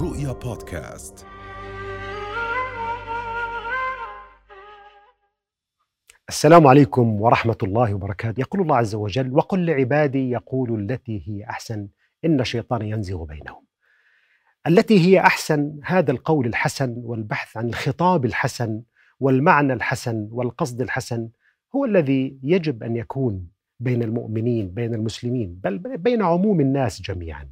رؤيا بودكاست. السلام عليكم ورحمة الله وبركاته. يقول الله عز وجل وقل لعبادي يقولوا التي هي أحسن إن الشيطان ينزغ بينهم. التي هي أحسن هذا القول الحسن والبحث عن الخطاب الحسن والمعنى الحسن والقصد الحسن هو الذي يجب أن يكون بين المؤمنين بين المسلمين بل بين عموم الناس جميعا.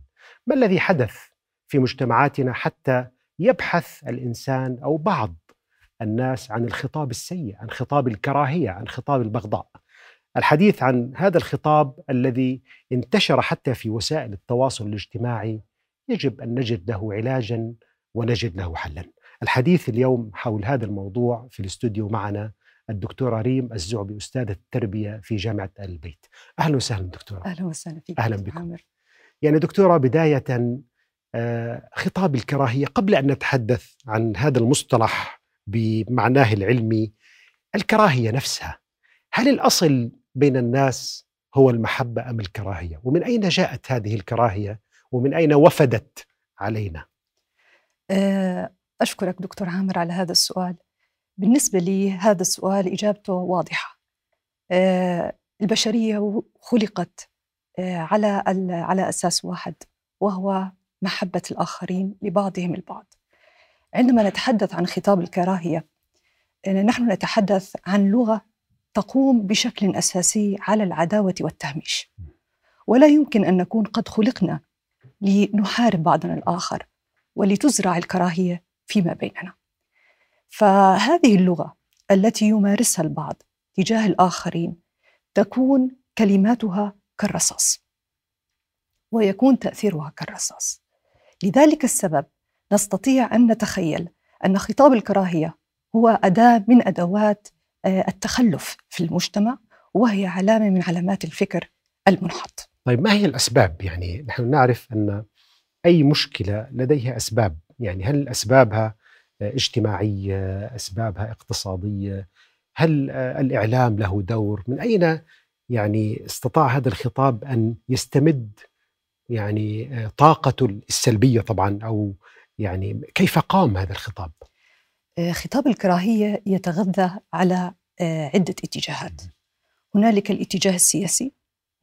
ما الذي حدث في مجتمعاتنا حتى يبحث الإنسان أو بعض الناس عن الخطاب السيء، عن خطاب الكراهية، عن خطاب البغضاء. الحديث عن هذا الخطاب الذي انتشر حتى في وسائل التواصل الاجتماعي يجب أن نجد له علاجا ونجد له حلا. الحديث اليوم حول هذا الموضوع في الاستوديو معنا الدكتورة ريم الزعبي أستاذة التربية في جامعة آل البيت أهلا وسهلا دكتورة أهلا وسهلا فيك أهلا بكم. عامر. يعني دكتورة بداية خطاب الكراهية قبل أن نتحدث عن هذا المصطلح بمعناه العلمي الكراهية نفسها هل الأصل بين الناس هو المحبة أم الكراهية؟ ومن أين جاءت هذه الكراهية؟ ومن أين وفدت علينا؟ آه، أشكرك دكتور عامر على هذا السؤال. بالنسبة لي هذا السؤال إجابته واضحة. آه، البشرية خلقت آه، على على أساس واحد وهو محبة الآخرين لبعضهم البعض. عندما نتحدث عن خطاب الكراهية نحن نتحدث عن لغة تقوم بشكل أساسي على العداوة والتهميش. ولا يمكن أن نكون قد خلقنا لنحارب بعضنا الآخر ولتزرع الكراهية فيما بيننا. فهذه اللغة التي يمارسها البعض تجاه الآخرين تكون كلماتها كالرصاص ويكون تأثيرها كالرصاص. لذلك السبب نستطيع أن نتخيل أن خطاب الكراهية هو أداة من أدوات آه، التخلف في المجتمع وهي علامة من علامات الفكر المنحط. طيب ما هي الأسباب؟ يعني نحن نعرف أن أي مشكلة لديها أسباب. يعني هل أسبابها آه، اجتماعية أسبابها اقتصادية؟ هل آه، الإعلام له دور؟ من أين يعني استطاع هذا الخطاب أن يستمد يعني آه، طاقته السلبية طبعا أو يعني كيف قام هذا الخطاب؟ آه، خطاب الكراهية يتغذى على آه، عدة اتجاهات. هنالك الاتجاه السياسي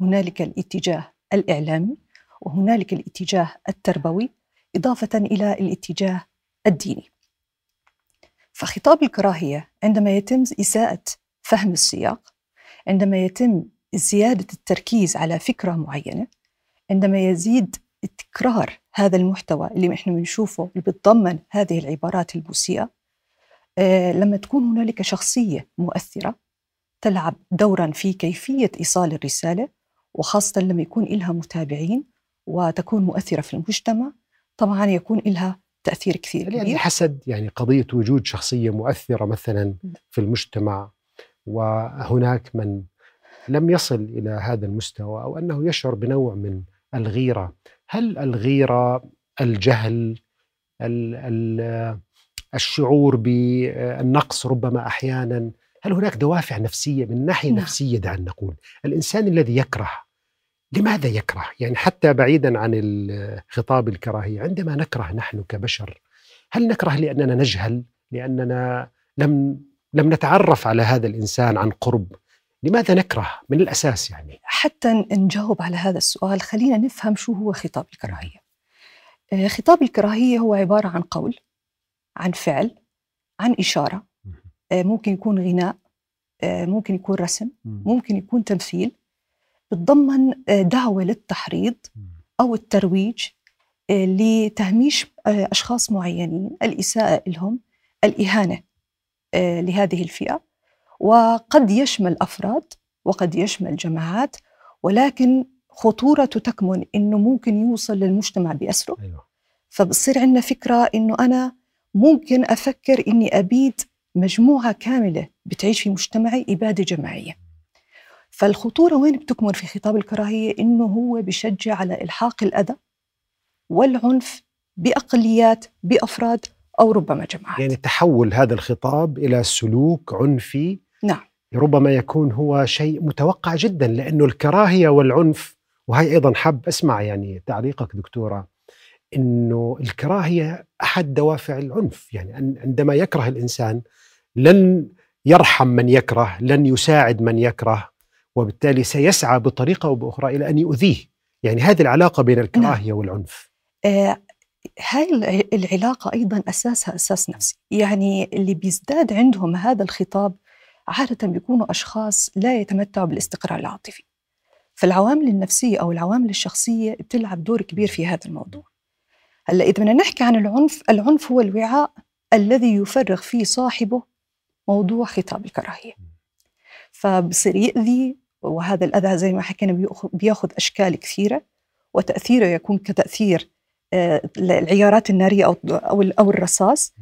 هنالك الاتجاه الإعلامي وهنالك الاتجاه التربوي إضافة إلى الاتجاه الديني. فخطاب الكراهية عندما يتم إساءة فهم السياق عندما يتم زيادة التركيز على فكرة معينة عندما يزيد تكرار هذا المحتوى اللي إحنا بنشوفه اللي بتضمن هذه العبارات المسيئة آه، لما تكون هنالك شخصية مؤثرة تلعب دورا في كيفية إيصال الرسالة وخاصة لما يكون إلها متابعين وتكون مؤثرة في المجتمع طبعا يكون إلها تأثير كثير يعني كبير. حسد يعني قضية وجود شخصية مؤثرة مثلا في المجتمع وهناك من لم يصل إلى هذا المستوى أو أنه يشعر بنوع من الغيرة. هل الغيرة الجهل ال ال الشعور بالنقص ربما أحيانا هل هناك دوافع نفسية من ناحية نعم. نفسية دعنا نقول الإنسان الذي يكره لماذا يكره؟ يعني حتى بعيدا عن خطاب الكراهية عندما نكره نحن كبشر هل نكره لأننا نجهل لأننا لم لم نتعرف على هذا الإنسان عن قرب؟ لماذا نكره من الأساس يعني؟ حتى نجاوب على هذا السؤال خلينا نفهم شو هو خطاب الكراهية. آه، خطاب الكراهية هو عبارة عن قول عن فعل عن إشارة. آه، ممكن يكون غناء آه، ممكن يكون رسم ممكن يكون تمثيل. بتضمن دعوة للتحريض أو الترويج لتهميش أشخاص معينين الإساءة لهم الإهانة لهذه الفئة. وقد يشمل أفراد وقد يشمل جماعات ولكن خطورته تكمن إنه ممكن يوصل للمجتمع بأسره. أيوة. فبصير عندنا فكرة إنه أنا ممكن أفكر إني أبيد مجموعة كاملة بتعيش في مجتمعي إبادة جماعية. فالخطورة وين بتكمن في خطاب الكراهية؟ إنه هو بشجع على إلحاق الأذى والعنف بأقليات بأفراد أو ربما جماعات. يعني تحول هذا الخطاب إلى سلوك عنفي نعم. ربما يكون هو شيء متوقع جدا لأنه الكراهية والعنف وهي أيضا حاب أسمع يعني تعليقك دكتورة إنه الكراهية أحد دوافع العنف. يعني عندما يكره الإنسان لن يرحم من يكره لن يساعد من يكره وبالتالي سيسعى بطريقة أو بأخرى إلى أن يؤذيه. يعني هذه العلاقة بين الكراهية نعم. والعنف. آه هاي العلاقة أيضا أساسها أساس نفسي. يعني اللي بيزداد عندهم هذا الخطاب عادة بيكونوا أشخاص لا يتمتعوا بالاستقرار العاطفي. فالعوامل النفسية أو العوامل الشخصية بتلعب دور كبير في هذا الموضوع. هلأ إذا بدنا نحكي عن العنف العنف هو الوعاء الذي يفرغ فيه صاحبه موضوع خطاب الكراهية. فبصير يأذي وهذا الأذى زي ما حكينا بيأخذ أشكال كثيرة وتأثيره يكون كتأثير آه، العيارات النارية أو أو الرصاص.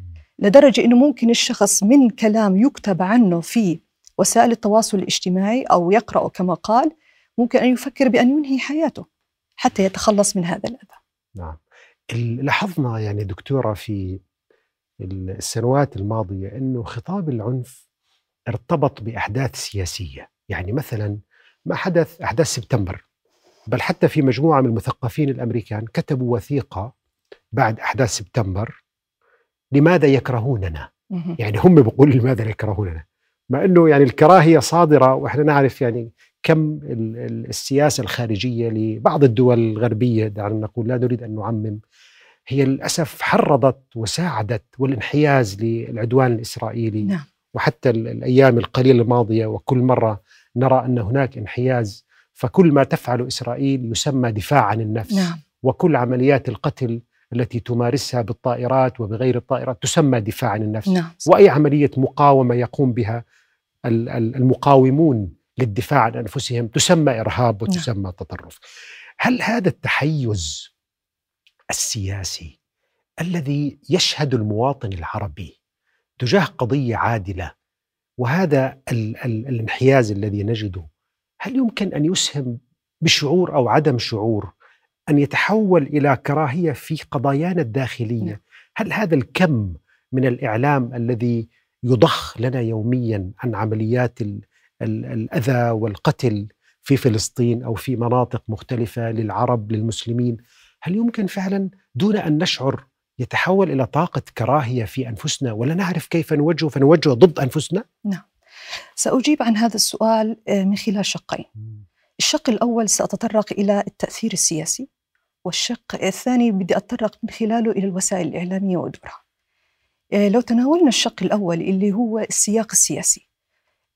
لدرجة إنه ممكن الشخص من كلام يكتب عنه في وسائل التواصل الاجتماعي أو يقرأه كما قال ممكن أن يفكر بأن ينهي حياته حتى يتخلص من هذا الأذى. نعم. لاحظنا يعني دكتورة في السنوات الماضية أنه خطاب العنف ارتبط بأحداث سياسية. يعني مثلا ما حدث أحداث سبتمبر بل حتى في مجموعة من المثقفين الأمريكان كتبوا وثيقة بعد أحداث سبتمبر لماذا يكرهوننا؟ يعني هم بيقولوا لماذا يكرهوننا؟ مع أنه يعني الكراهية صادرة وإحنا نعرف يعني كم السياسة الخارجية لبعض الدول الغربية دعنا نقول لا نريد أن نعمم هي للأسف حرضت وساعدت والانحياز للعدوان الإسرائيلي. نعم. وحتى الأيام القليلة الماضية وكل مرة نرى أن هناك انحياز فكل ما تفعل إسرائيل يسمى دفاع عن النفس. نعم. وكل عمليات القتل التي تمارسها بالطائرات وبغير الطائرات تسمى دفاع عن النفس نعم. وأي عملية مقاومة يقوم بها المقاومون للدفاع عن أنفسهم تسمى إرهاب نعم. وتسمى نعم. تطرف هل هذا التحيز السياسي الذي يشهد المواطن العربي تجاه قضية عادلة وهذا ال ال الانحياز الذي نجده هل يمكن أن يسهم بشعور أو عدم شعور أن يتحول إلى كراهية في قضايانا الداخلية نعم. هل هذا الكم من الإعلام الذي يضخ لنا يوميا عن عمليات ال ال الأذى والقتل في فلسطين أو في مناطق مختلفة للعرب للمسلمين هل يمكن فعلا دون أن نشعر يتحول إلى طاقة كراهية في أنفسنا ولا نعرف كيف نوجهه فنوجهه ضد أنفسنا؟ نعم. سأجيب عن هذا السؤال آه، من خلال شقين. الشق الأول سأتطرق إلى التأثير السياسي والشق الثاني بدي أتطرق من خلاله إلى الوسائل الإعلامية ودورها. آه، لو تناولنا الشق الأول اللي هو السياق السياسي.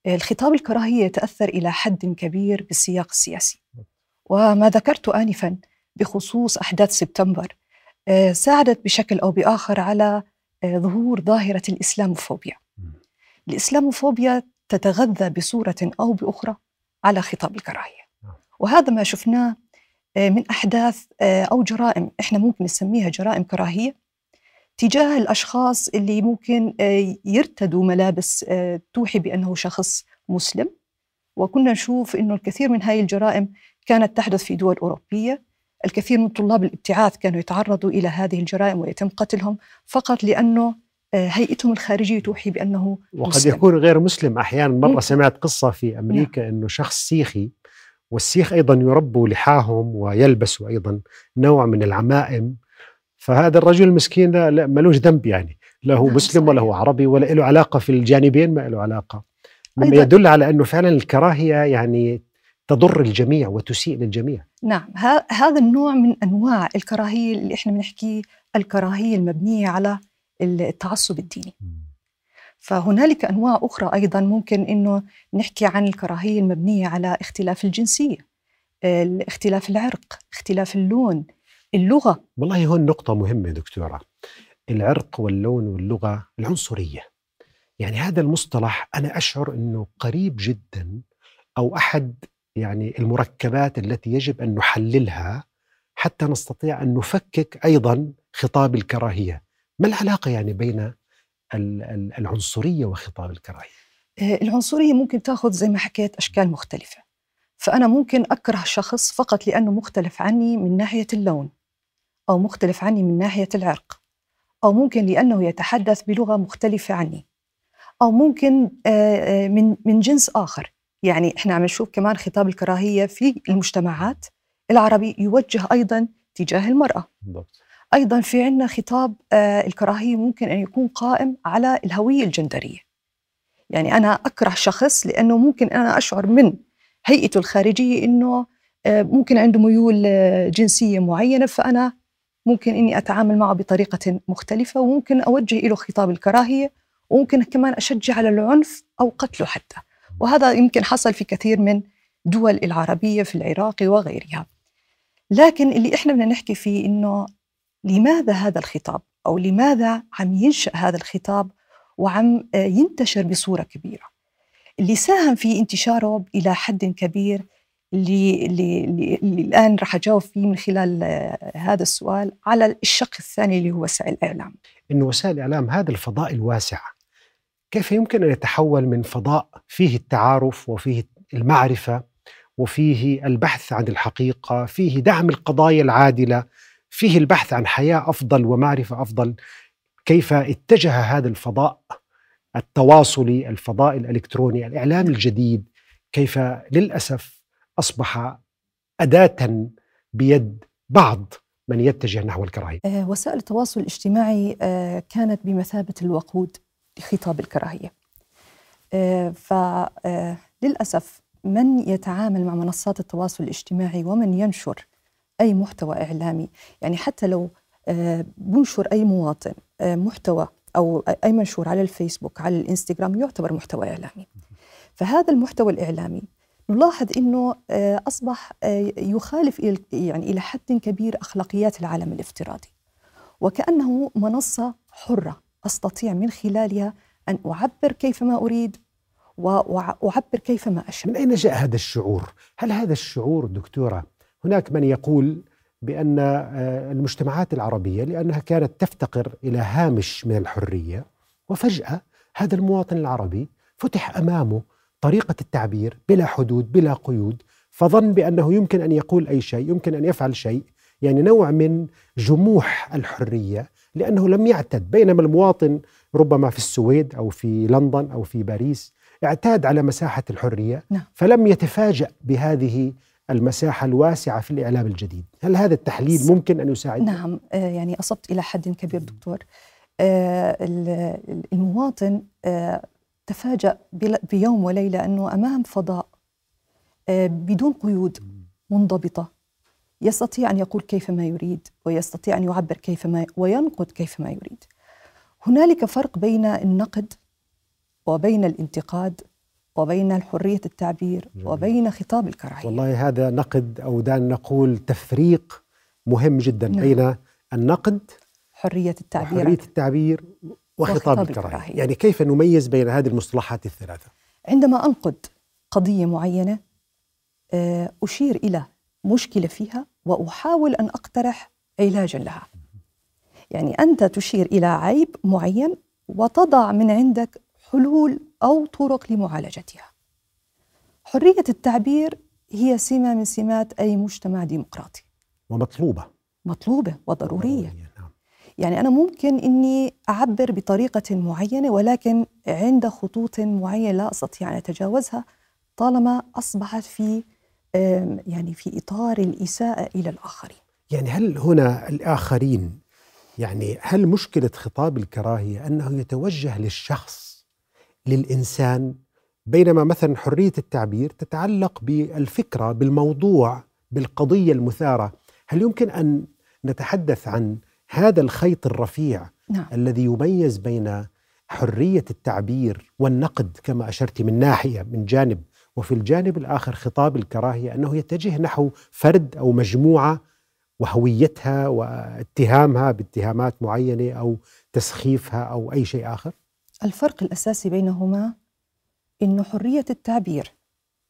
آه، الخطاب الكراهية يتأثر إلى حد كبير بالسياق السياسي. وما ذكرت انفا بخصوص أحداث سبتمبر آه، ساعدت بشكل أو بآخر على ظهور ظاهرة الإسلاموفوبيا. الإسلاموفوبيا تتغذى بصورة أو بأخرى على خطاب الكراهية. نعم. وهذا ما شفناه من أحداث أو جرائم إحنا ممكن نسميها جرائم كراهية تجاه الأشخاص اللي ممكن يرتدوا ملابس توحي بأنه شخص مسلم وكنا نشوف إنه الكثير من هذه الجرائم كانت تحدث في دول أوروبية الكثير من طلاب الابتعاث كانوا يتعرضوا إلى هذه الجرائم ويتم قتلهم فقط لأنه آه، هيئتهم الخارجية توحي بأنه وقد مسلم. يكون غير مسلم أحيانا مرة سمعت قصة في أمريكا نعم. أنه شخص سيخي والسيخ أيضا يربوا لحاهم ويلبسوا أيضا نوع من العمائم. فهذا الرجل المسكين لا ملوش ذنب يعني. لا هو نعم مسلم. ولا هو عربي ولا له علاقة في الجانبين ما له علاقة. مما يدل على أنه فعلا الكراهية يعني تضر الجميع وتسيء للجميع. نعم هذا النوع من أنواع الكراهية اللي إحنا بنحكيه الكراهية المبنية على التعصب الديني. فهنالك أنواع أخرى أيضا ممكن إنه نحكي عن الكراهية المبنية على اختلاف الجنسية اختلاف العرق اختلاف اللون اللغة. والله هون نقطة مهمة دكتورة. العرق واللون واللغة العنصرية. يعني هذا المصطلح أنا أشعر إنه قريب جدا أو أحد يعني المركبات التي يجب أن نحللها حتى نستطيع أن نفكك أيضا خطاب الكراهية، ما العلاقة يعني بين العنصرية وخطاب الكراهية؟ آه، العنصرية ممكن تأخذ زي ما حكيت أشكال مختلفة. فأنا ممكن أكره شخص فقط لأنه مختلف عني من ناحية اللون أو مختلف عني من ناحية العرق أو ممكن لأنه يتحدث بلغة مختلفة عني أو ممكن آه، آه، من من جنس آخر يعني إحنا عم نشوف كمان خطاب الكراهية في المجتمعات العربي يوجه أيضا تجاه المرأة بالضبط. أيضا في عندنا خطاب آه، الكراهية ممكن أن يكون قائم على الهوية الجندرية. يعني أنا أكره شخص لأنه ممكن أنا أشعر من هيئته الخارجية أنه آه، ممكن عنده ميول آه، جنسية معينة فأنا ممكن إني أتعامل معه بطريقة مختلفة وممكن أوجه له خطاب الكراهية وممكن كمان أشجع على العنف أو قتله حتى. وهذا يمكن حصل في كثير من دول العربية في العراق وغيرها. لكن اللي إحنا بدنا نحكي فيه إنه لماذا هذا الخطاب؟ أو لماذا عم ينشأ هذا الخطاب وعم آه، ينتشر بصورة كبيرة؟ اللي ساهم في انتشاره إلى حد كبير اللي, اللي, اللي الآن رح أجاوب فيه من خلال آه، هذا السؤال على الشق الثاني اللي هو وسائل الإعلام. إن وسائل الإعلام هذا الفضاء الواسع كيف يمكن أن يتحول من فضاء فيه التعارف وفيه المعرفة وفيه البحث عن الحقيقة فيه دعم القضايا العادلة فيه البحث عن حياة أفضل ومعرفة أفضل. كيف اتجه هذا الفضاء التواصلي الفضاء الإلكتروني الإعلام الجديد كيف للأسف أصبح أداة بيد بعض من يتجه نحو الكراهية؟ آه، وسائل التواصل الاجتماعي آه، كانت بمثابة الوقود لخطاب الكراهية. آه، فللأسف من يتعامل مع منصات التواصل الاجتماعي ومن ينشر أي محتوى إعلامي يعني حتى لو بنشر أي مواطن محتوى أو أي منشور على الفيسبوك على الإنستغرام يعتبر محتوى إعلامي فهذا المحتوى الإعلامي نلاحظ إنه آه، أصبح آه، يخالف يعني إلى حد كبير أخلاقيات العالم الافتراضي وكأنه منصة حرة أستطيع من خلالها أن أعبر كيفما أريد وأعبر كيفما أشاء. من أين جاء هذا الشعور؟ هل هذا الشعور دكتورة هناك من يقول بأن آه، المجتمعات العربية لأنها كانت تفتقر إلى هامش من الحرية وفجأة هذا المواطن العربي فتح أمامه طريقة التعبير بلا حدود بلا قيود فظن بأنه يمكن أن يقول أي شيء يمكن أن يفعل شيء يعني نوع من جموح الحرية لأنه لم يعتد بينما المواطن ربما في السويد أو في لندن أو في باريس اعتاد على مساحة الحرية نعم. فلم يتفاجأ بهذه المساحة الواسعة في الإعلام الجديد. هل هذا التحليل ممكن أن يساعد؟ نعم آه، يعني أصبت إلى حد كبير دكتور. آه، المواطن آه، تفاجأ بيوم وليلة أنه أمام فضاء بدون قيود منضبطة. يستطيع أن يقول كيف ما يريد ويستطيع أن يعبر كيف ما وينقد كيف ما يريد. هنالك فرق بين النقد وبين الانتقاد وبين حرية التعبير وبين خطاب الكراهية. والله هذا نقد أو دعنا نقول تفريق مهم جدا نعم. بين النقد حرية التعبير حرية التعبير وخطاب الكراهية. يعني كيف نميز بين هذه المصطلحات الثلاثة؟ عندما أنقد قضية معينة آه، أشير إلى مشكلة فيها وأحاول أن أقترح علاجا لها. يعني أنت تشير إلى عيب معين وتضع من عندك حلول أو طرق لمعالجتها. حرية التعبير هي سمة من سمات أي مجتمع ديمقراطي. ومطلوبة. مطلوبة وضرورية. يعني أنا ممكن إني أعبر بطريقة معينة ولكن عند خطوط معينة لا أستطيع أن أتجاوزها طالما أصبحت في يعني في إطار الإساءة إلى الآخرين. يعني هل هنا الآخرين يعني هل مشكلة خطاب الكراهية أنه يتوجه للشخص للإنسان بينما مثلا حرية التعبير تتعلق بالفكرة بالموضوع بالقضية المثارة هل يمكن أن نتحدث عن هذا الخيط الرفيع نعم. الذي يميز بين حرية التعبير والنقد كما أشرت من ناحية من جانب وفي الجانب الآخر خطاب الكراهية أنه يتجه نحو فرد أو مجموعة وهويتها واتهامها باتهامات معينة أو تسخيفها أو أي شيء آخر؟ الفرق الأساسي بينهما إنه حرية التعبير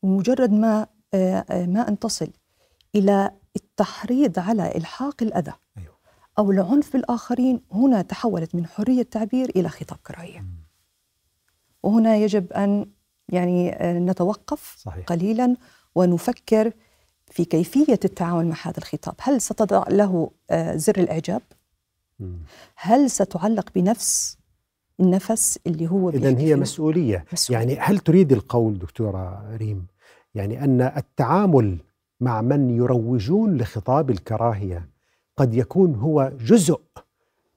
بمجرد ما آه، آه، ما ان تصل إلى التحريض على إلحاق الأذى أيوه. أو العنف بالآخرين هنا تحولت من حرية تعبير إلى خطاب كراهية وهنا يجب أن يعني آه، نتوقف صحيح. قليلا ونفكر في كيفية التعامل مع هذا الخطاب هل ستضع له زر الإعجاب؟ هل ستعلق بنفس النفس اللي هو إذا هي مسؤولية. مسؤولية يعني هل تريد القول دكتورة ريم يعني أن التعامل مع من يروجون لخطاب الكراهية قد يكون هو جزء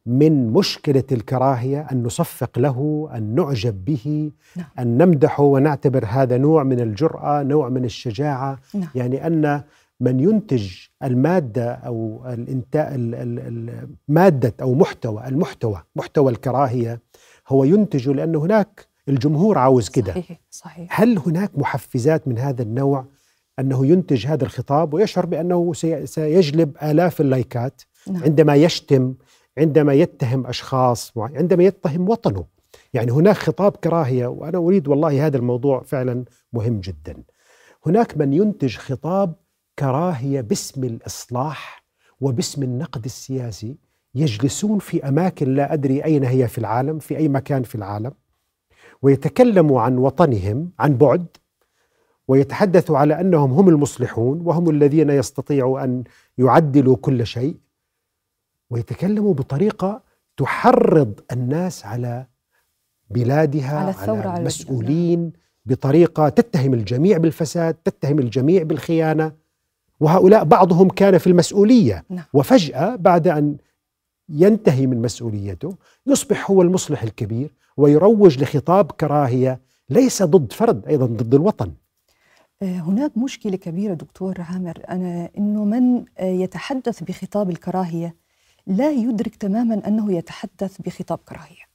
من مشكلة الكراهية أن نصفق له أن نعجب به نعم. أن نمدحه ونعتبر هذا نوع من الجرأة نوع من الشجاعة نعم. يعني أن من ينتج المادة أو الإنتاج مادة أو محتوى المحتوى محتوى الكراهية هو ينتج لأن هناك الجمهور عاوز كده. صحيح صحيح. هل هناك محفزات من هذا النوع أنه ينتج هذا الخطاب؟ ويشعر بأنه سي- سيجلب آلاف ال like ات نعم. عندما يشتم عندما يتهم أشخاص مع- عندما يتهم وطنه. يعني هناك خطاب كراهية وأنا أريد والله هذا الموضوع فعلا مهم جدا. هناك من ينتج خطاب كراهية باسم الإصلاح وباسم النقد السياسي يجلسون في أماكن لا أدري أين هي في العالم في أي مكان في العالم ويتكلموا عن وطنهم عن بعد ويتحدثوا على أنهم هم المصلحون وهم الذين يستطيعوا أن يعدلوا كل شيء ويتكلموا بطريقة تحرض الناس على بلادها على الثورة على المسؤولين بطريقة تتهم الجميع بالفساد تتهم الجميع بالخيانة وهؤلاء بعضهم كان في المسؤولية نعم. وفجأة بعد أن ينتهي من مسؤوليته يصبح هو المصلح الكبير ويروج لخطاب كراهية ليس ضد فرد أيضا ضد الوطن. آه، هناك مشكلة كبيرة دكتور عامر. أنا إنه من آه، يتحدث بخطاب الكراهية لا يدرك تماما أنه يتحدث بخطاب كراهية.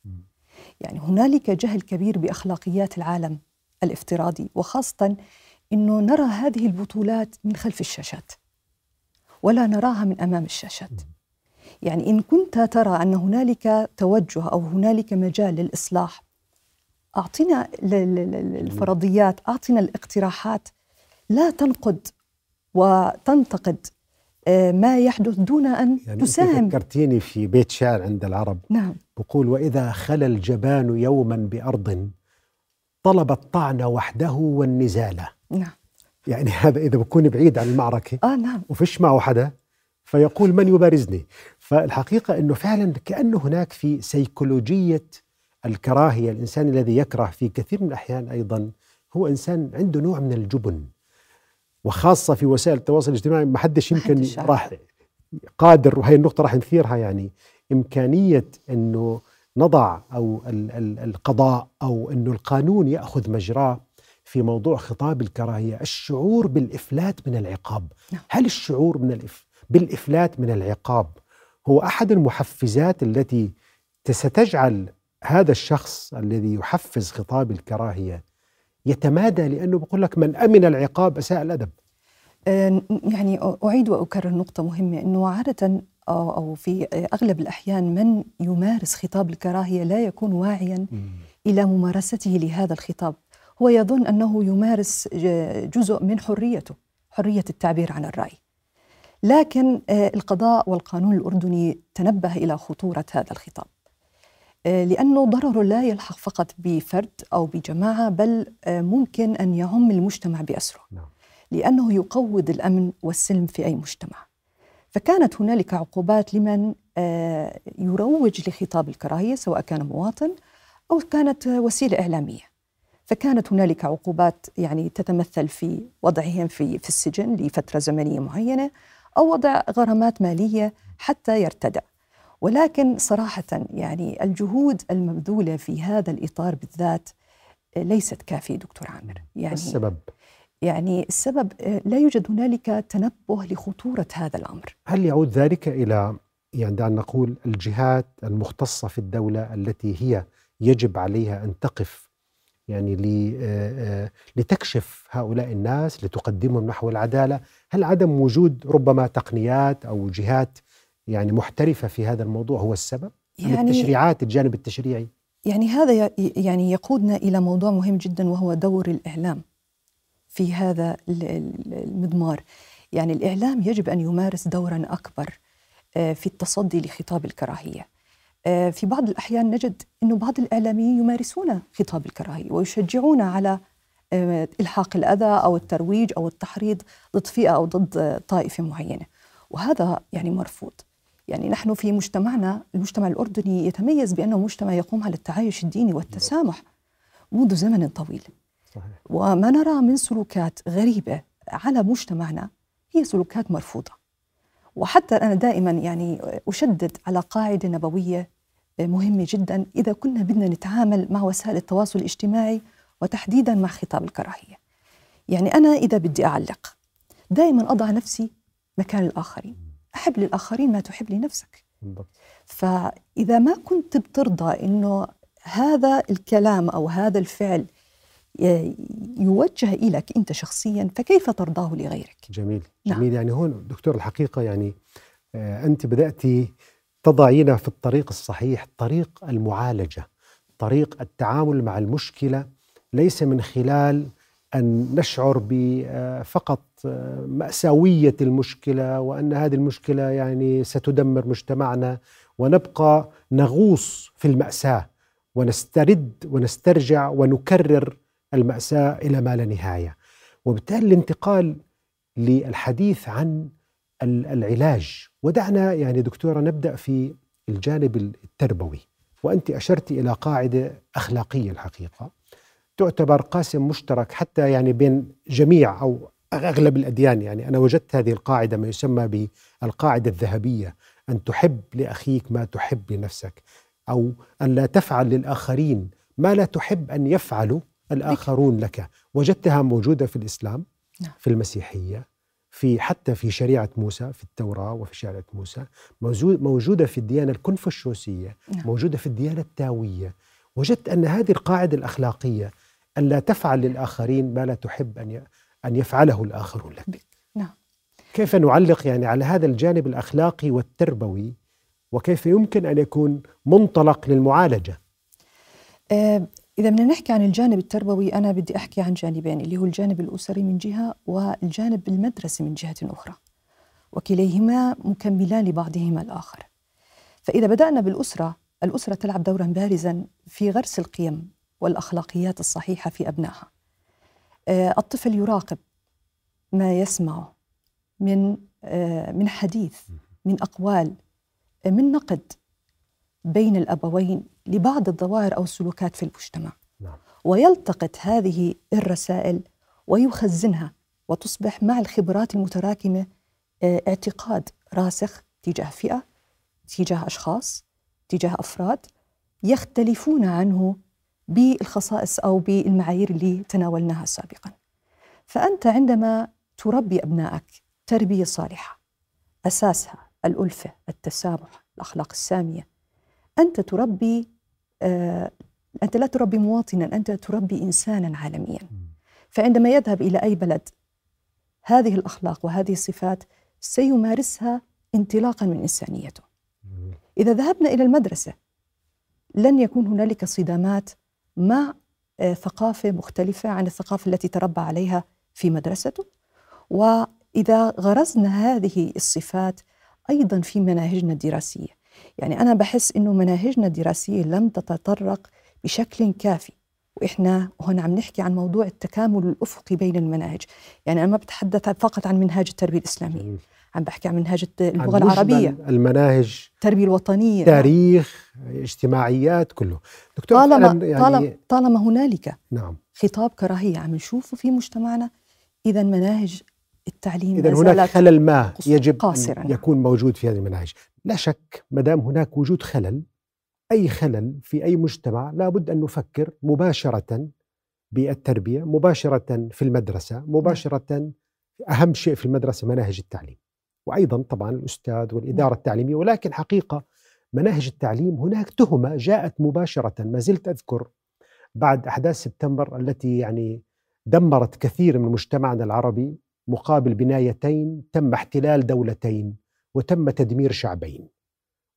يعني هنالك جهل كبير بأخلاقيات العالم الافتراضي وخاصة أنه نرى هذه البطولات من خلف الشاشات ولا نراها من أمام الشاشات. يعني إن كنت ترى أن هنالك توجه أو هنالك مجال للإصلاح أعطنا الفرضيات أعطنا الاقتراحات. لا تنقد وتنتقد آه، ما يحدث دون أن يعني تساهم. أنت ذكرتيني في بيت شعر عند العرب نعم. بقول وإذا خلا الجبان يوما بأرض طلب الطعن وحده والنزال. نعم. يعني هذا إذا بكون بعيد عن المعركة. آه نعم. وفيش معه حدا فيقول من يبارزني؟ فالحقيقة أنه فعلا كأنه هناك في سيكولوجية الكراهية الإنسان الذي يكره في كثير من الأحيان أيضا هو إنسان عنده نوع من الجبن وخاصة في وسائل التواصل الاجتماعي ما حدش يمكن. راح قادر وهي النقطة راح نثيرها يعني إمكانية أنه نضع أو ال- ال- القضاء أو أنه القانون يأخذ مجراه في موضوع خطاب الكراهية الشعور بالإفلات من العقاب نعم. هل الشعور من الإف... بالإفلات من العقاب هو أحد المحفزات التي ستجعل هذا الشخص الذي يحفز خطاب الكراهية يتمادى لأنه بقول لك من أمن العقاب أساء الأدب. آه، يعني أعيد وأكرر نقطة مهمة أنه عادة أو أو في أغلب الأحيان من يمارس خطاب الكراهية لا يكون واعيا إلى ممارسته لهذا الخطاب. هو يظن أنه يمارس جزء من حريته حرية التعبير عن الرأي. لكن آه، القضاء والقانون الأردني تنبه إلى خطورة هذا الخطاب آه، لأنه ضرره لا يلحق فقط بفرد أو بجماعة بل آه، ممكن أن يعم المجتمع بأسره نعم. لأنه يقوض الأمن والسلم في أي مجتمع فكانت هنالك عقوبات لمن يروج لخطاب الكراهية سواء كان مواطن أو كانت وسيلة إعلامية فكانت هنالك عقوبات يعني تتمثل في وضعهم في في السجن لفترة زمنية معينة أو وضع غرامات مالية حتى يرتدع. ولكن صراحة يعني الجهود المبذولة في هذا الإطار بالذات آه، ليست كافية دكتور عامر. يعني السبب؟ يعني السبب آه، لا يوجد هنالك تنبه لخطورة هذا الأمر. هل يعود ذلك إلى يعني دعنا نقول الجهات المختصة في الدولة التي هي يجب عليها أن تقف يعني ل- آه، آه، لتكشف هؤلاء الناس لتقدمهم نحو العدالة. هل عدم وجود ربما تقنيات أو جهات يعني محترفة في هذا الموضوع هو السبب؟ يعني التشريعات الجانب التشريعي؟ يعني هذا يعني يقودنا إلى موضوع مهم جدا وهو دور الإعلام في هذا ال- ال- المضمار. يعني الإعلام يجب أن يمارس دورا أكبر آه، في التصدي لخطاب الكراهية. آه، في بعض الأحيان نجد أن بعض الإعلاميين يمارسون خطاب الكراهية ويشجعون على آه، إلحاق الأذى أو الترويج أو التحريض ضد فئة أو ضد آه، طائفة معينة. وهذا يعني مرفوض. يعني نحن في مجتمعنا المجتمع الأردني يتميز بأنه مجتمع يقوم على التعايش الديني والتسامح منذ زمن طويل. صحيح. وما نرى من سلوكات غريبة على مجتمعنا هي سلوكات مرفوضة. وحتى أنا دائما يعني أشدد على قاعدة نبوية مهمة جدا إذا كنا بدنا نتعامل مع وسائل التواصل الاجتماعي وتحديدا مع خطاب الكراهية. يعني أنا إذا بدي أعلق دائما أضع نفسي مكان الآخرين. أحب للآخرين ما تحب لنفسك. فإذا ما كنت بترضى أنه هذا الكلام أو هذا الفعل يوجه إليك أنت شخصيا فكيف ترضاه لغيرك؟ جميل. نعم. جميل. يعني هون دكتور الحقيقة يعني آه، أنت بدأت تضعينا في الطريق الصحيح طريق المعالجة طريق التعامل مع المشكلة ليس من خلال أن نشعر بفقط آه، مأساوية المشكلة وأن هذه المشكلة يعني ستدمر مجتمعنا ونبقى نغوص في المأساة ونسترد ونسترجع ونكرر المأساة إلى ما لا نهاية. وبالتالي الانتقال للحديث عن العلاج. ودعنا يعني دكتورة نبدأ في الجانب التربوي. وأنت أشرت إلى قاعدة أخلاقية الحقيقة. تعتبر قاسم مشترك حتى يعني بين جميع أو أغلب الأديان. يعني أنا وجدت هذه القاعدة ما يسمى بالقاعدة الذهبية. أن تحب لأخيك ما تحب لنفسك. أو أن لا تفعل للآخرين ما لا تحب أن يفعلوا الآخرون لك. وجدتها موجودة في الإسلام نعم. في المسيحية. في حتى في شريعة موسى في التوراة وفي شريعة موسى موجودة في الديانة الكونفوشيوسية نعم. موجودة في الديانة التاوية وجدت أن هذه القاعدة الأخلاقية أن لا تفعل للآخرين ما لا تحب أن أن يفعله الآخرون لك نعم. كيف نعلق يعني على هذا الجانب الأخلاقي والتربوي وكيف يمكن أن يكون منطلق للمعالجة آه، إذا بدنا نحكي عن الجانب التربوي أنا بدي أحكي عن جانبين اللي هو الجانب الأسري من جهة والجانب المدرسي من جهة أخرى وكليهما مكملان لبعضهما الآخر. فإذا بدأنا بالأسرة الأسرة تلعب دورا بارزا في غرس القيم والأخلاقيات الصحيحة في أبنائها. آه، الطفل يراقب ما يسمعه من آه، من حديث من أقوال من نقد بين الأبوين لبعض الظواهر أو السلوكات في المجتمع نعم. ويلتقط هذه الرسائل ويخزنها وتصبح مع الخبرات المتراكمة آه، اعتقاد راسخ تجاه فئة تجاه أشخاص تجاه أفراد يختلفون عنه بالخصائص أو بالمعايير اللي تناولناها سابقا فأنت عندما تربي أبنائك تربية صالحة أساسها الألفة التسامح الأخلاق السامية أنت تربي آه أنت لا تربي مواطنا أنت تربي إنسانا عالميا. فعندما يذهب إلى أي بلد هذه الأخلاق وهذه الصفات سيمارسها انطلاقا من إنسانيته. إذا ذهبنا إلى المدرسة لن يكون هنالك صدامات مع آه، ثقافة مختلفة عن الثقافة التي تربى عليها في مدرسته. وإذا غرزنا هذه الصفات أيضا في مناهجنا الدراسية. يعني أنا بحس إنه مناهجنا الدراسية لم تتطرق بشكل كافي وإحنا هنا عم نحكي عن موضوع التكامل الأفقي بين المناهج. يعني أنا ما بتحدث فقط عن منهاج التربية الإسلامية عم بحكي عن منهاج اللغة عن العربية. المناهج التربية الوطنية. تاريخ اجتماعيات كله. دكتور طالما, يعني طالما, طالما هنالك نعم. خطاب كراهية عم نشوفه في مجتمعنا إذا مناهج التعليم إذا هناك خلل ما يجب قاصرا. أن يكون موجود في هذه المناهج. لا شك ما دام هناك وجود خلل أي خلل في أي مجتمع لابد أن نفكر مباشرة بالتربية مباشرة في المدرسة مباشرة أهم شيء في المدرسة مناهج التعليم. وأيضا طبعا الأستاذ والإدارة التعليمية ولكن حقيقة مناهج التعليم هناك تهمة جاءت مباشرة ما زلت أذكر بعد أحداث سبتمبر التي يعني دمرت كثير من مجتمعنا العربي. مقابل بنايتين تم احتلال دولتين وتم تدمير شعبين.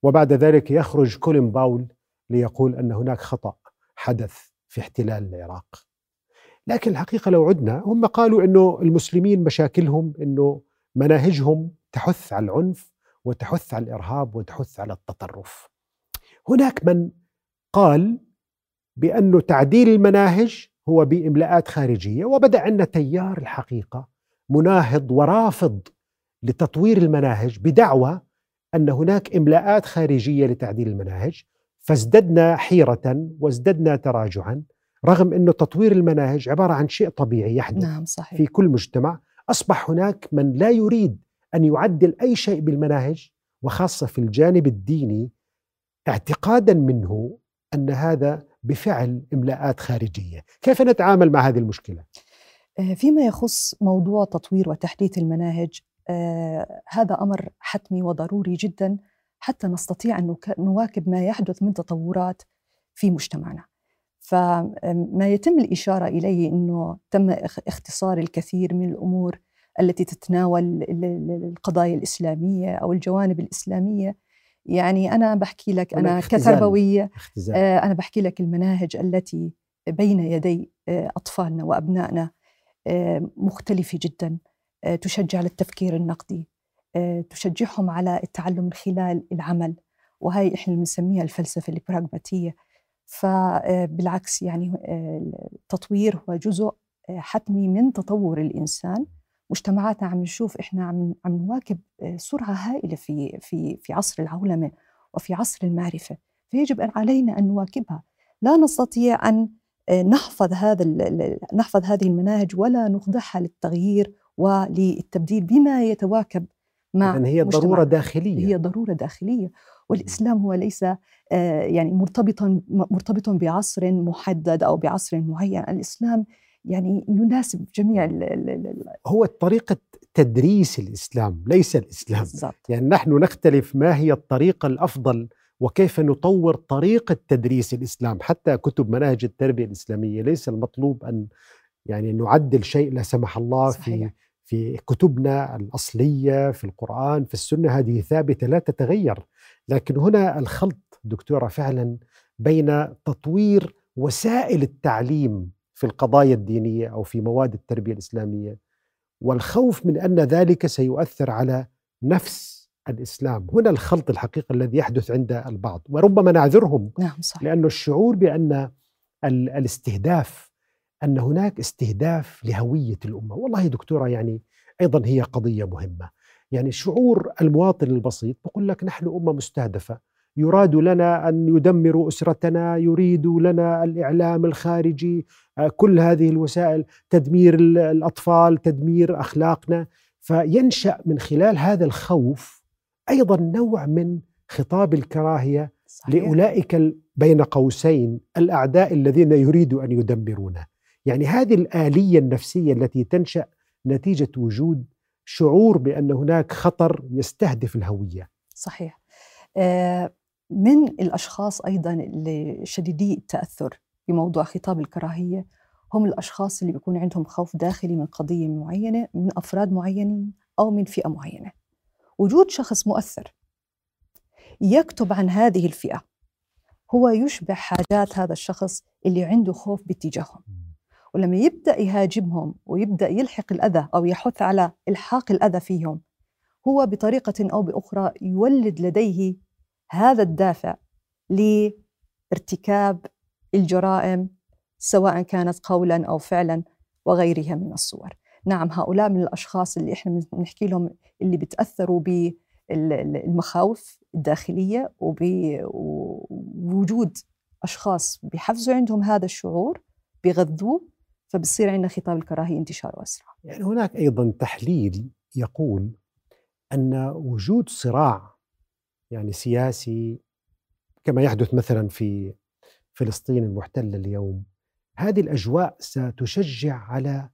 وبعد ذلك يخرج كولين باول ليقول أن هناك خطأ حدث في احتلال العراق. لكن الحقيقة لو عدنا هم قالوا إنه المسلمين مشاكلهم إنه مناهجهم تحث على العنف وتحث على الإرهاب وتحث على التطرف. هناك من قال بانه تعديل المناهج هو بإملاءات خارجية وبدأ عندنا تيار الحقيقة مناهض ورافض لتطوير المناهج بدعوى أن هناك إملاءات خارجية لتعديل المناهج فازددنا حيرة وازددنا تراجعا رغم انه تطوير المناهج عبارة عن شيء طبيعي يحدث نعم صحيح. في كل مجتمع أصبح هناك من لا يريد أن يعدل أي شيء بالمناهج وخاصة في الجانب الديني اعتقادا منه أن هذا بفعل إملاءات خارجية، كيف نتعامل مع هذه المشكلة؟ آه، فيما يخص موضوع تطوير وتحديث المناهج آه، هذا أمر حتمي وضروري جدا حتى نستطيع أن نواكب ما يحدث من تطورات في مجتمعنا. فما يتم الإشارة إليه إنه تم اختصار الكثير من الأمور التي تتناول القضايا الإسلامية أو الجوانب الإسلامية يعني أنا بحكي لك أنا كتربوية آه، أنا بحكي لك المناهج التي بين يدي أطفالنا وأبنائنا آه، مختلفة جدا تشجع على التفكير النقدي تشجعهم على التعلم من خلال العمل. وهي إحنا بنسميها الفلسفة البراغماتية. فبالعكس يعني التطوير هو جزء حتمي من تطور الإنسان. مجتمعاتنا عم نشوف إحنا عم عم نواكب آه، سرعة هائلة في في في عصر العولمة وفي عصر المعرفة. فيجب علينا أن نواكبها. لا نستطيع أن آه، نحفظ هذا نحفظ هذه المناهج ولا نخضعها للتغيير وللتبديل بما يتواكب مع يعني هي ضرورة داخلية. هي ضرورة داخلية. والإسلام هو ليس آه، يعني مرتبطا مرتبط بعصر محدد أو بعصر معين. الإسلام يعني يناسب جميع ال ال هو طريقة تدريس الإسلام ليس الإسلام. بالزبط. يعني نحن نختلف ما هي الطريقة الأفضل وكيف نطور طريقة تدريس الإسلام حتى كتب مناهج التربية الإسلامية ليس المطلوب أن يعني نعدل شيء لا سمح الله صحيح. في في كتبنا الأصلية في القرآن في السنة هذه ثابتة لا تتغير لكن هنا الخلط دكتورة فعلا بين تطوير وسائل التعليم في القضايا الدينية أو في مواد التربية الإسلامية والخوف من أن ذلك سيؤثر على نفس الإسلام، هنا الخلط الحقيقي الذي يحدث عند البعض وربما نعذرهم نعم صح. لأنه الشعور بأن الاستهداف أن هناك استهداف لهوية الأمة، والله دكتورة يعني أيضا هي قضية مهمة، يعني شعور المواطن البسيط بقول لك نحن أمة مستهدفة. يراد لنا أن يدمروا أسرتنا يريد لنا الإعلام الخارجي آه، كل هذه الوسائل تدمير الأطفال تدمير أخلاقنا. فينشأ من خلال هذا الخوف أيضا نوع من خطاب الكراهية صحيح. لأولئك بين قوسين الأعداء الذين يريدوا أن يدمرونا يعني هذه الآلية النفسية التي تنشأ نتيجة وجود شعور بأن هناك خطر يستهدف الهوية. صحيح. آه، من الأشخاص أيضا اللي شديدي التأثر بموضوع خطاب الكراهية هم الأشخاص اللي بيكون عندهم خوف داخلي من قضية معينة من أفراد معينين أو من فئة معينة. وجود شخص مؤثر يكتب عن هذه الفئة. هو يشبه حاجات هذا الشخص اللي عنده خوف باتجاههم. ولما يبدأ يهاجمهم ويبدأ يلحق الأذى أو يحث على إلحاق الأذى فيهم هو بطريقة أو بأخرى يولد لديه هذا الدافع لارتكاب الجرائم سواء كانت قولا أو فعلا وغيرها من الصور. نعم هؤلاء من الأشخاص اللي إحنا بنحكي لهم اللي بتأثروا بالمخاوف الداخلية وبوجود أشخاص بيحفزوا عندهم هذا الشعور بيغذوه فبصير عندنا خطاب الكراهية انتشاره اسرع. يعني هناك أيضا تحليل يقول أن وجود صراع يعني سياسي كما يحدث مثلا في فلسطين المحتلة اليوم هذه الأجواء ستشجع على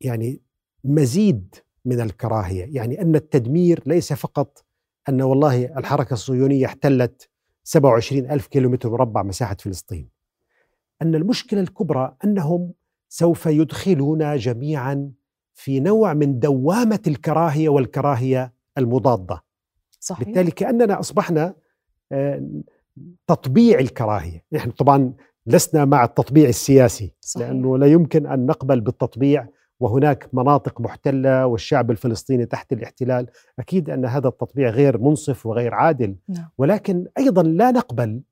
يعني مزيد من الكراهية يعني أن التدمير ليس فقط أن والله الحركة الصهيونية احتلت 27 ألف كيلومتر مربع مساحة فلسطين أن المشكلة الكبرى أنهم سوف يدخلونا جميعا في نوع من دوامة الكراهية والكراهية المضادة صحيح. بالتالي كأننا أصبحنا آه، تطبيع الكراهية، نحن طبعا لسنا مع التطبيع السياسي صحيح. لأنه لا يمكن أن نقبل بالتطبيع وهناك مناطق محتلة والشعب الفلسطيني تحت الاحتلال، أكيد أن هذا التطبيع غير منصف وغير عادل، نعم. ولكن أيضا لا نقبل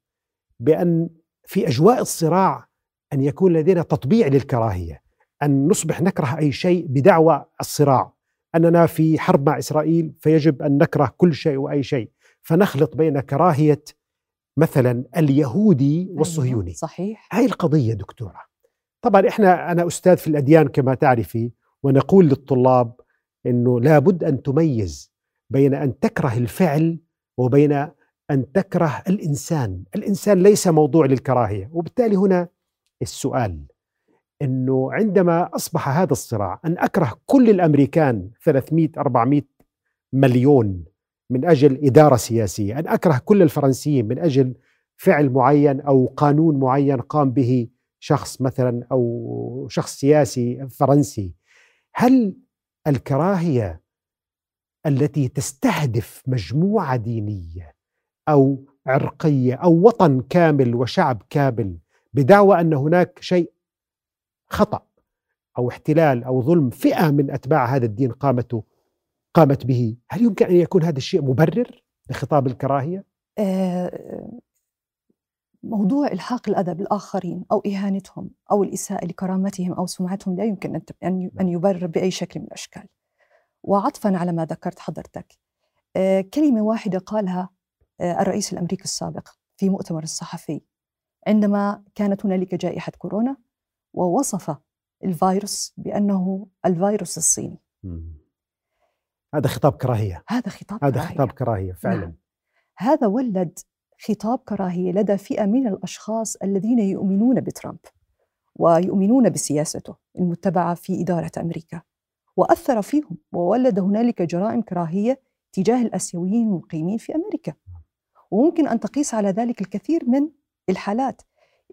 بأن في أجواء الصراع أن يكون لدينا تطبيع للكراهية، أن نصبح نكره أي شيء بدعوى الصراع، أننا في حرب مع إسرائيل فيجب أن نكره كل شيء وأي شيء. فنخلط بين كراهية مثلا اليهودي أيوة، والصهيوني. صحيح. هاي القضية دكتورة. طبعا إحنا أنا أستاذ في الأديان كما تعرفي ونقول للطلاب إنه لابد أن تميز بين أن تكره الفعل وبين أن تكره الإنسان، الإنسان ليس موضوع للكراهية، وبالتالي هنا السؤال إنه عندما أصبح هذا الصراع أن أكره كل الأمريكان 300 400 مليون من أجل إدارة سياسية، أن أكره كل الفرنسيين من أجل فعل معين أو قانون معين قام به شخص مثلا أو شخص سياسي فرنسي هل الكراهية التي تستهدف مجموعة دينية أو عرقية أو وطن كامل وشعب كامل بدعوى أن هناك شيء خطأ أو احتلال أو ظلم فئة من أتباع هذا الدين قامت قامت به، هل يمكن أن يكون هذا الشيء مبرر لخطاب الكراهية؟ آه، موضوع إلحاق الاذى بالاخرين أو إهانتهم أو الإساءة لكرامتهم أو سمعتهم لا يمكن أن أن يبرر بأي شكل من الأشكال. وعطفا على ما ذكرت حضرتك آه، كلمة واحدة قالها آه، الرئيس الأمريكي السابق في مؤتمر الصحفي عندما كانت هنالك جائحة كورونا ووصف الفيروس بأنه الفيروس الصيني. هذا خطاب كراهية. هذا خطاب هذا كراهية. خطاب كراهية فعلا. نعم. هذا ولد خطاب كراهية لدى فئة من الأشخاص الذين يؤمنون بترامب ويؤمنون بسياسته المتبعة في إدارة أمريكا وأثر فيهم وولد هنالك جرائم كراهية تجاه الآسيويين المقيمين في أمريكا. وممكن أن تقيس على ذلك الكثير من الحالات.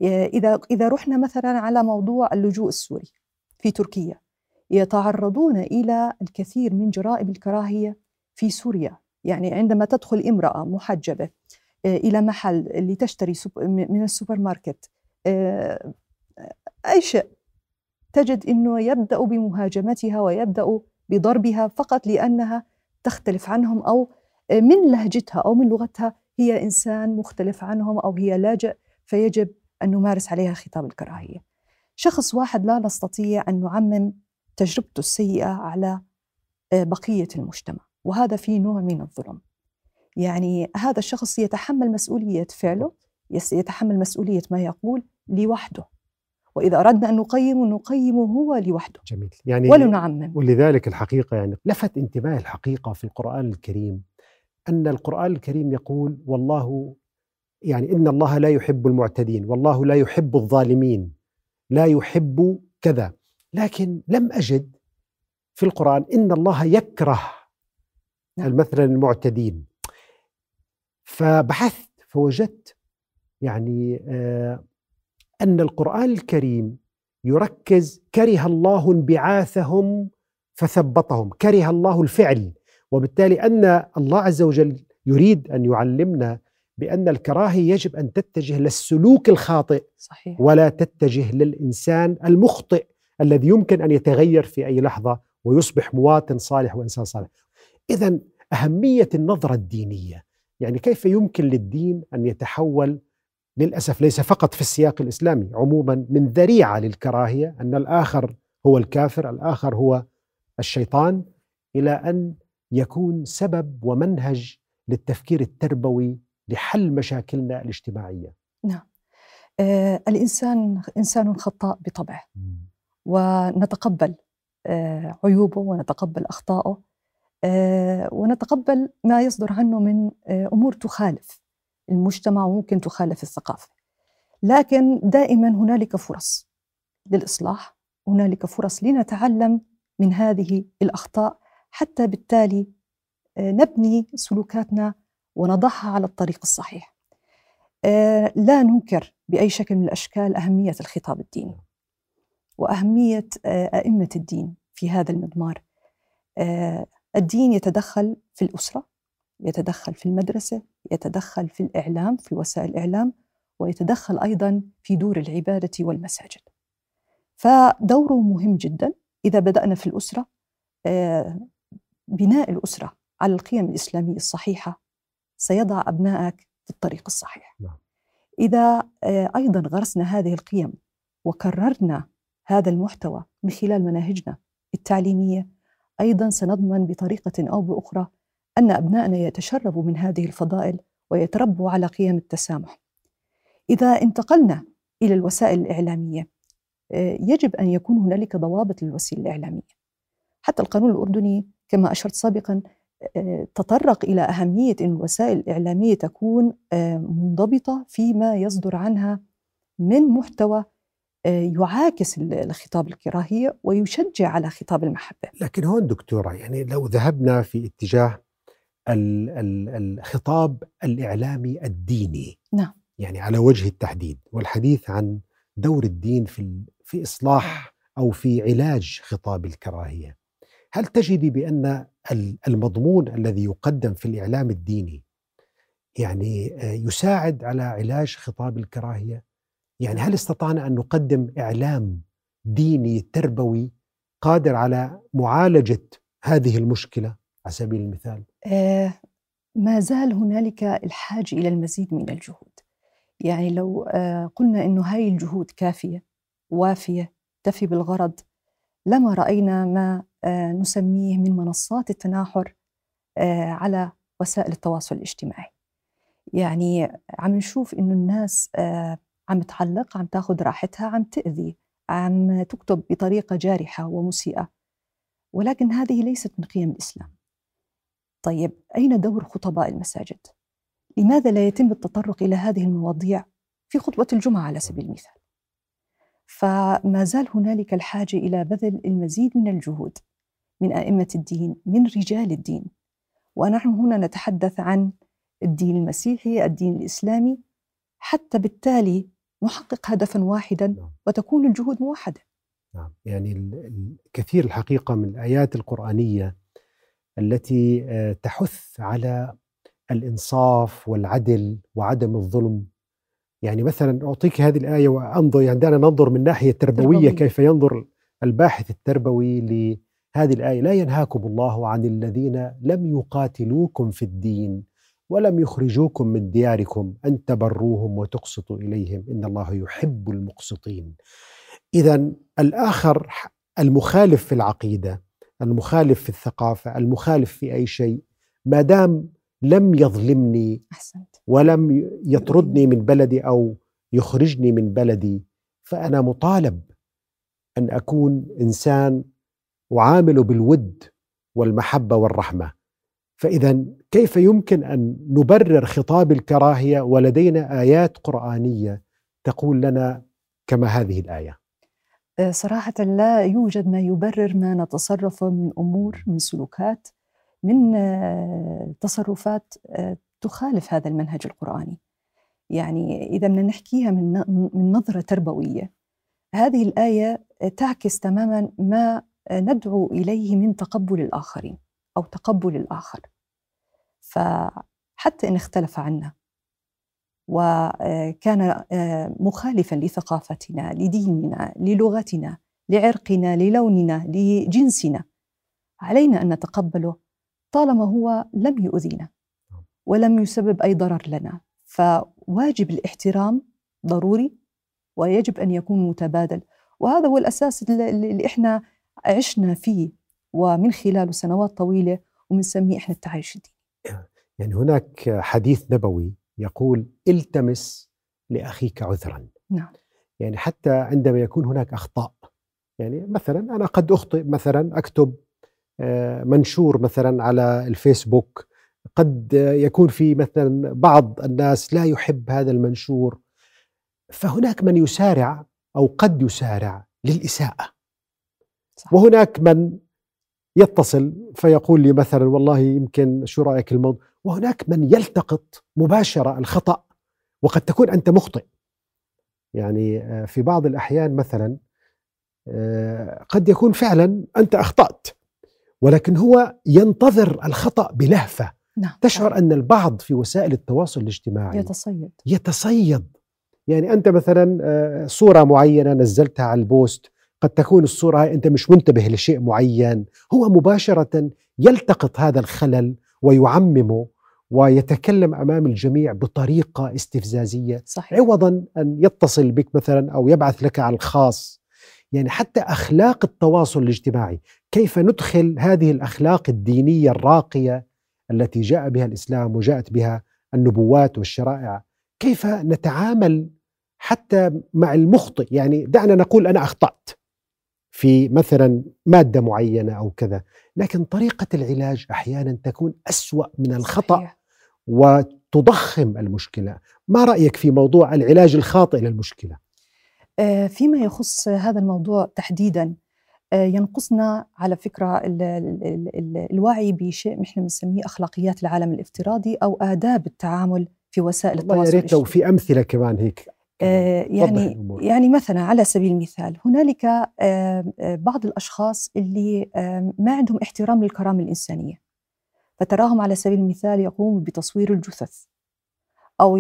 إذا إذا رحنا مثلا على موضوع اللجوء السوري في تركيا يتعرضون إلى الكثير من جرائم الكراهية في سوريا. يعني عندما تدخل امرأة محجبة آه، إلى محل لتشتري من السوبر ماركت آه، أي شيء تجد إنه يبدأ بمهاجمتها ويبدأ بضربها فقط لأنها تختلف عنهم أو من لهجتها أو من لغتها هي إنسان مختلف عنهم أو هي لاجئ فيجب أن نمارس عليها خطاب الكراهية. شخص واحد لا نستطيع أن نعمم تجربته السيئة على آه، بقية المجتمع وهذا في نوع من الظلم. يعني هذا الشخص يتحمل مسؤولية فعله يتحمل مسؤولية ما يقول لوحده. وإذا أردنا أن نقيم نقيمه هو لوحده. جميل. يعني ولا نعمم. ولذلك الحقيقة يعني لفت انتباه الحقيقة في القرآن الكريم أن القرآن الكريم يقول والله يعني إن الله لا يحب المعتدين والله لا يحب الظالمين لا يحب كذا. لكن لم أجد في القرآن إن الله يكره نعم. مثلا المعتدين. فبحثت فوجدت يعني آه، أن القرآن الكريم يركز كره الله انبعاثهم فثبطهم كره الله الفعل وبالتالي أن الله عز وجل يريد أن يعلمنا بأن الكراهية يجب أن تتجه للسلوك الخاطئ صحيح. ولا تتجه للإنسان المخطئ الذي يمكن أن يتغير في أي لحظة ويصبح مواطن صالح وإنسان صالح. اذا أهمية النظرة الدينية يعني كيف يمكن للدين أن يتحول للأسف ليس فقط في السياق الإسلامي عموما من ذريعة للكراهية أن الآخر هو الكافر، الآخر هو الشيطان إلى أن يكون سبب ومنهج للتفكير التربوي لحل مشاكلنا الاجتماعية. نعم. آه الإنسان إنسان خطاء بطبعه ونتقبل آه عيوبه ونتقبل اخطائه ونتقبل ما يصدر عنه من آه، أمور تخالف. المجتمع وممكن تخالف الثقافة. لكن دائما هنالك فرص للإصلاح هنالك فرص لنتعلم من هذه الأخطاء حتى بالتالي آه، نبني سلوكاتنا ونضعها على الطريق الصحيح. لا ننكر بأي شكل من الأشكال أهمية الخطاب الديني وأهمية أئمة الدين في هذا المضمار. الدين يتدخل في الأسرة يتدخل في المدرسة يتدخل في الإعلام في وسائل الإعلام ويتدخل أيضا في دور العبادة والمساجد. فدوره مهم جدا. إذا بدأنا في الأسرة آه، بناء الأسرة على القيم الإسلامية الصحيحة سيضع أبنائك في الطريق الصحيح. نعم. إذا آه، أيضا غرسنا هذه القيم وكررنا هذا المحتوى من خلال مناهجنا التعليمية أيضا سنضمن بطريقة أو بأخرى أن ابنائنا يتشربوا من هذه الفضائل ويتربوا على قيم التسامح. إذا انتقلنا إلى الوسائل الإعلامية آه، يجب أن يكون هنالك ضوابط للوسيلة الإعلامية. حتى القانون الأردني كما أشرت سابقا آه، تطرق إلى أهمية أن الوسائل الإعلامية تكون آه، منضبطة فيما يصدر عنها من محتوى يعاكس الخطاب الكراهية ويشجع على خطاب المحبة. لكن هون دكتورة يعني لو ذهبنا في اتجاه الخطاب الإعلامي الديني نعم. يعني على وجه التحديد والحديث عن دور الدين في في إصلاح أو في علاج خطاب الكراهية هل تجدي بأن المضمون الذي يقدم في الإعلام الديني يعني يساعد على علاج خطاب الكراهية؟ يعني هل استطعنا أن نقدم إعلام ديني تربوي قادر على معالجة هذه المشكلة على سبيل المثال؟ آه ما زال هنالك الحاجة إلى المزيد من الجهود. يعني لو آه قلنا أنه هاي الجهود كافية وافية تفي بالغرض لما رأينا ما آه نسميه من منصات التناحر آه على وسائل التواصل الاجتماعي. يعني عم نشوف إنه الناس آه عم تعلق عم تاخذ راحتها عم تأذي عم تكتب بطريقة جارحة ومسيئة ولكن هذه ليست من قيم الإسلام طيب أين دور خطباء المساجد؟ لماذا لا يتم التطرق إلى هذه المواضيع في خطبة الجمعة على سبيل المثال؟ فما زال هنالك الحاجة إلى بذل المزيد من الجهود من أئمة الدين من رجال الدين ونحن هنا نتحدث عن الدين المسيحي الدين الإسلامي حتى بالتالي نحقق هدفا واحدا نعم. وتكون الجهود موحدة. نعم. يعني الكثير الحقيقة من الآيات القرآنية التي آه، تحث على الإنصاف والعدل وعدم الظلم. يعني مثلا أعطيك هذه الآية وأنظر يعني دعنا ننظر من ناحية تربوية تربوي. كيف ينظر الباحث التربوي لهذه الآية. لا ينهاكم الله عن الذين لم يقاتلوكم في الدين. ولم يخرجوكم من دياركم أن تبروهم وتقسطوا إليهم إن الله يحب المقسطين. اذا الآخر المخالف في العقيدة، المخالف في الثقافة، المخالف في أي شيء ما دام لم يظلمني أحسنت. ولم يطردني من بلدي أو يخرجني من بلدي فأنا مطالب أن أكون إنسان أعامل بالود والمحبة والرحمة فاذا كيف يمكن أن نبرر خطاب الكراهية ولدينا آيات قرآنية تقول لنا كما هذه الآية؟ أه، صراحة لا يوجد ما يبرر ما نتصرف من أمور من سلوكات من أه، تصرفات أه، تخالف هذا المنهج القرآني. يعني إذا بدنا نحكيها من من نظرة تربوية هذه الآية تعكس تماما ما ندعو إليه من تقبل الآخرين أو تقبل الآخر. فحتى إن اختلف عنا. وكان آه، مخالفا لثقافتنا لديننا للغتنا لعرقنا للوننا لجنسنا. علينا أن نتقبله طالما هو لم يؤذينا ولم يسبب أي ضرر لنا. فواجب الاحترام ضروري ويجب أن يكون متبادل. وهذا هو الأساس اللي إحنا عشنا فيه. ومن خلاله سنوات طويلة وبنسميه إحنا التعايش الديني. يعني هناك حديث نبوي يقول التمس لأخيك عذرا. نعم. يعني حتى عندما يكون هناك أخطاء يعني مثلا أنا قد أخطئ مثلا أكتب آه، منشور مثلا على الفيسبوك. قد يكون في مثلا بعض الناس لا يحب هذا المنشور. فهناك من يسارع أو قد يسارع للإساءة. صح. وهناك من يتصل فيقول لي مثلا والله يمكن شو رأيك الموضوع؟ وهناك من يلتقط مباشرة الخطأ وقد تكون أنت مخطئ. يعني آه، في بعض الأحيان مثلا آه، قد يكون فعلا أنت أخطأت ولكن هو ينتظر الخطأ بلهفة. نعم. تشعر أن البعض في وسائل التواصل الاجتماعي يتصيد. يتصيد. يعني أنت مثلا آه، صورة معينة نزلتها على البوست قد تكون الصورة هاي أنت مش منتبه لشيء معين. هو مباشرة يلتقط هذا الخلل ويعممه ويتكلم أمام الجميع بطريقة استفزازية. صحيح. عوضا أن يتصل بك مثلا أو يبعث لك على الخاص. يعني حتى أخلاق التواصل الاجتماعي كيف ندخل هذه الأخلاق الدينية الراقية التي جاء بها الإسلام وجاءت بها النبوات والشرائع؟ كيف نتعامل حتى مع المخطئ؟ يعني دعنا نقول أنا أخطأت. في مثلا مادة معينة أو كذا. لكن طريقة العلاج أحيانا تكون أسوأ من الخطأ صحيح. وتضخم المشكلة. ما رأيك في موضوع العلاج الخاطئ للمشكلة؟ آه، فيما يخص هذا الموضوع تحديدا آه، ينقصنا على فكرة ال ال ال الوعي بشيء نحن بنسميه أخلاقيات العالم الافتراضي أو آداب التعامل في وسائل والله يا التواصل ريت لو في أمثلة كمان هيك. يعني الأمور. يعني مثلا على سبيل المثال هنالك آه، آه، بعض الأشخاص اللي آه، ما عندهم احترام للكرامة الإنسانية فتراهم على سبيل المثال يقوم بتصوير الجثث أو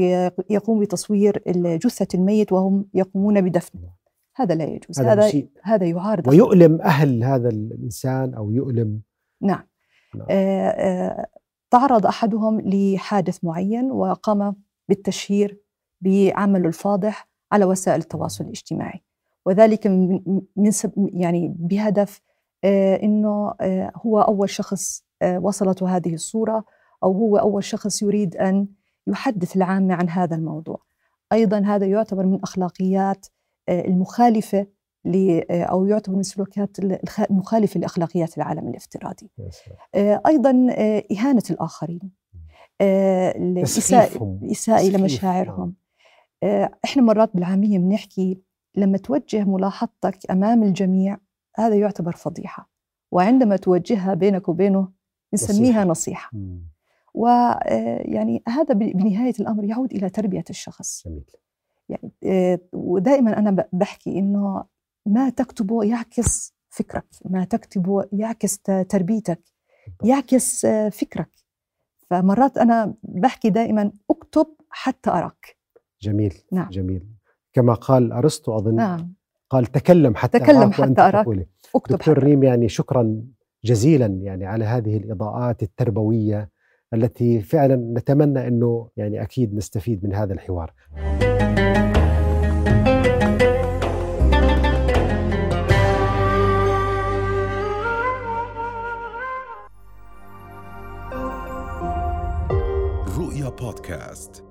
يقوم بتصوير جثه الميت وهم يقومون بدفنه. هذا لا يجوز. هذا هذا مسيء. هذا يعارض. ويؤلم أهل هذا الإنسان أو يؤلم. نعم. نعم. آه، آه، تعرض أحدهم لحادث معين وقام بالتشهير بعمله الفاضح على وسائل التواصل الاجتماعي. وذلك من يعني بهدف آه، إنه آه، هو أول شخص آه، وصلته هذه الصورة أو هو أول شخص يريد أن يحدث العامة عن هذا الموضوع. أيضا هذا يعتبر من أخلاقيات المخالفة ل أو يعتبر من السلوكيات المخالفه لأخلاقيات العالم الافتراضي. أيضا إهانة الآخرين. الاساءه تسخيفهم إحنا مرات بالعامية بنحكي لما توجه ملاحظتك أمام الجميع هذا يعتبر فضيحة. وعندما توجهها بينك وبينه بنسميها نصيحة. ويعني هذا ب- بنهاية الأمر يعود إلى تربية الشخص. جميل. يعني آه، ودائما أنا بحكي إنه ما تكتبه يعكس فكرك ما تكتبه يعكس تربيتك يعكس آه، فكرك. فمرات أنا بحكي دائما اكتب حتى أراك. جميل نعم. جميل كما قال أرسطو أظن نعم قال تكلم حتى تكلم أراك وأنت حتى أراك. تقولي. اكتب دكتور حتى ريم يعني شكرا جزيلا يعني على هذه الإضاءات التربوية التي فعلا نتمنى إنه يعني أكيد نستفيد من هذا الحوار. رؤيا بودكاست